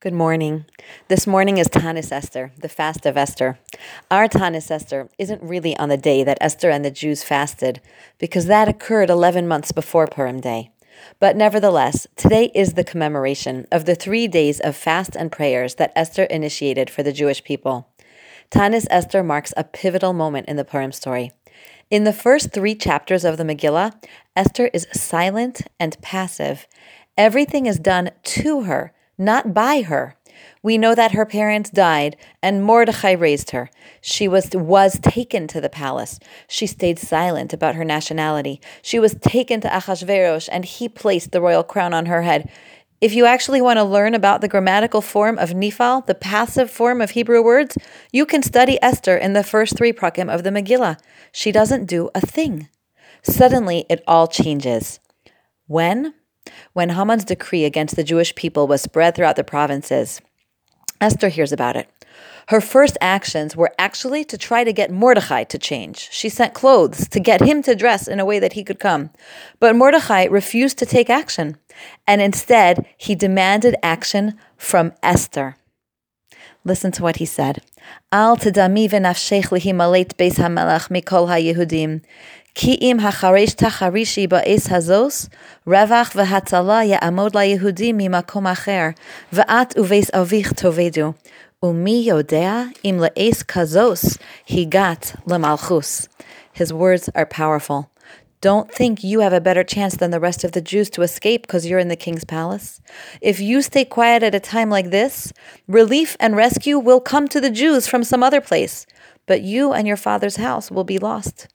Good morning. This morning is Tanis Esther, the fast of Esther. Our Tanis Esther isn't really on the day that Esther and the Jews fasted, because that occurred 11 months before Purim Day. But nevertheless, today is the commemoration of the three days of fast and prayers that Esther initiated for the Jewish people. Tanis Esther marks a pivotal moment in the Purim story. In the first three chapters of the Megillah, Esther is silent and passive. Everything is done to her not by her. We know that her parents died and Mordechai raised her. She was, was taken to the palace. She stayed silent about her nationality. She was taken to Achashverosh and he placed the royal crown on her head. If you actually want to learn about the grammatical form of nifal, the passive form of Hebrew words, you can study Esther in the first three prakim of the Megillah. She doesn't do a thing. Suddenly, it all changes. When? When Haman's decree against the Jewish people was spread throughout the provinces. Esther hears about it. Her first actions were actually to try to get Mordecai to change. She sent clothes to get him to dress in a way that he could come. But Mordecai refused to take action, and instead he demanded action from Esther. Listen to what he said. Al tedami v'nafshech lihimalet beis hamelach mikol hayehudim. Ki'im hacharesh tacharishi ba'es hazos, revach v'hatzala ya'amod la'yehudim mimakom acher, v'at uves avich tovedu. Umi yodea im le'es kazos higat le'malchus. His words are powerful. Don't think you have a better chance than the rest of the Jews to escape because you're in the king's palace. If you stay quiet at a time like this, relief and rescue will come to the Jews from some other place, but you and your father's house will be lost.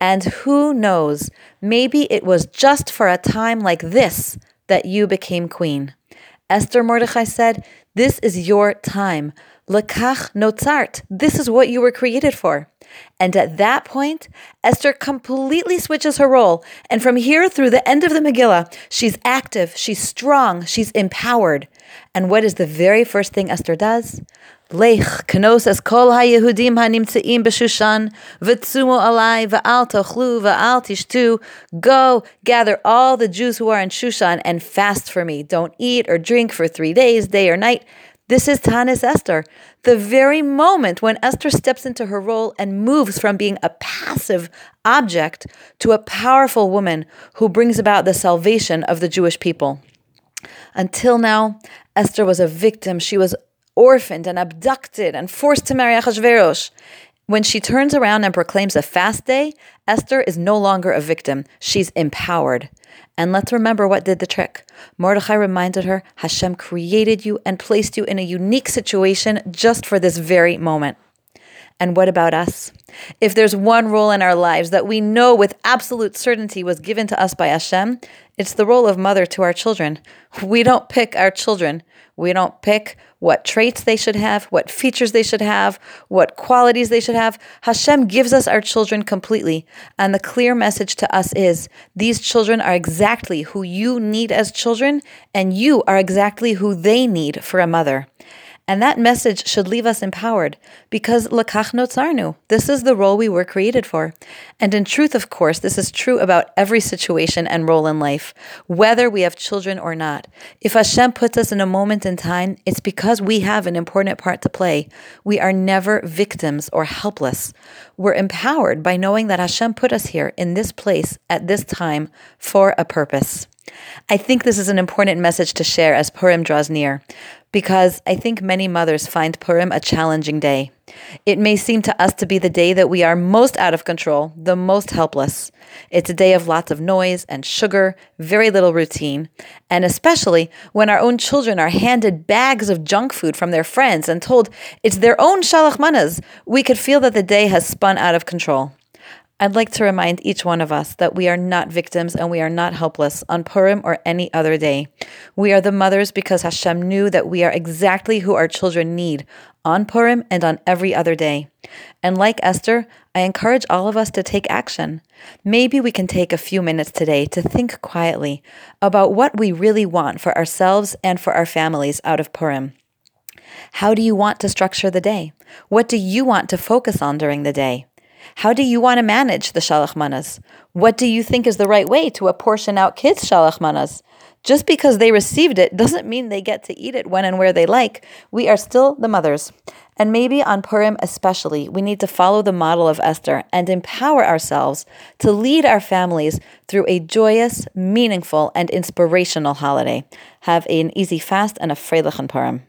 And who knows, maybe it was just for a time like this that you became queen. Esther Mordechai said, This is your time. Lekach notzart. This is what you were created for. And at that point, Esther completely switches her role. And from here through the end of the Megillah, she's active, she's strong, she's empowered. And what is the very first thing Esther does? Lech kenos es kol hayehudim hanimtzeim b'shushan v'tzumu alai v'al tochlu v'al tishtu. Go gather all the Jews who are in Shushan and fast for me. Don't eat or drink for three days, day or night. This is Tanis Esther, the very moment when Esther steps into her role and moves from being a passive object to a powerful woman who brings about the salvation of the Jewish people. Until now, Esther was a victim. She was orphaned and abducted and forced to marry Achashverosh. When she turns around and proclaims a fast day, Esther is no longer a victim. She's empowered. And let's remember what did the trick. Mordechai reminded her Hashem created you and placed you in a unique situation just for this very moment. And what about us? If there's one role in our lives that we know with absolute certainty was given to us by Hashem, it's the role of mother to our children. We don't pick our children. We don't pick what traits they should have, what features they should have, what qualities they should have. Hashem gives us our children completely. And the clear message to us is these children are exactly who you need as children, and you are exactly who they need for a mother. And that message should leave us empowered because lakach notzarnu. This is the role we were created for. And in truth, of course, this is true about every situation and role in life, whether we have children or not. If Hashem puts us in a moment in time, it's because we have an important part to play. We are never victims or helpless. We're empowered by knowing that Hashem put us here in this place at this time for a purpose. I think this is an important message to share as Purim draws near, because I think many mothers find Purim a challenging day. It may seem to us to be the day that we are most out of control, the most helpless. It's a day of lots of noise and sugar, very little routine, and especially when our own children are handed bags of junk food from their friends and told it's their own shalach manas, we could feel that the day has spun out of control. I'd like to remind each one of us that we are not victims and we are not helpless on Purim or any other day. We are the mothers because Hashem knew that we are exactly who our children need on Purim and on every other day. And like Esther, I encourage all of us to take action. Maybe we can take a few minutes today to think quietly about what we really want for ourselves and for our families out of Purim. How do you want to structure the day? What do you want to focus on during the day? How do you want to manage the shalach manas? What do you think is the right way to apportion out kids' shalach manas? Just because they received it doesn't mean they get to eat it when and where they like. We are still the mothers. And maybe on Purim especially, we need to follow the model of Esther and empower ourselves to lead our families through a joyous, meaningful, and inspirational holiday. Have an easy fast and a freilichen Purim.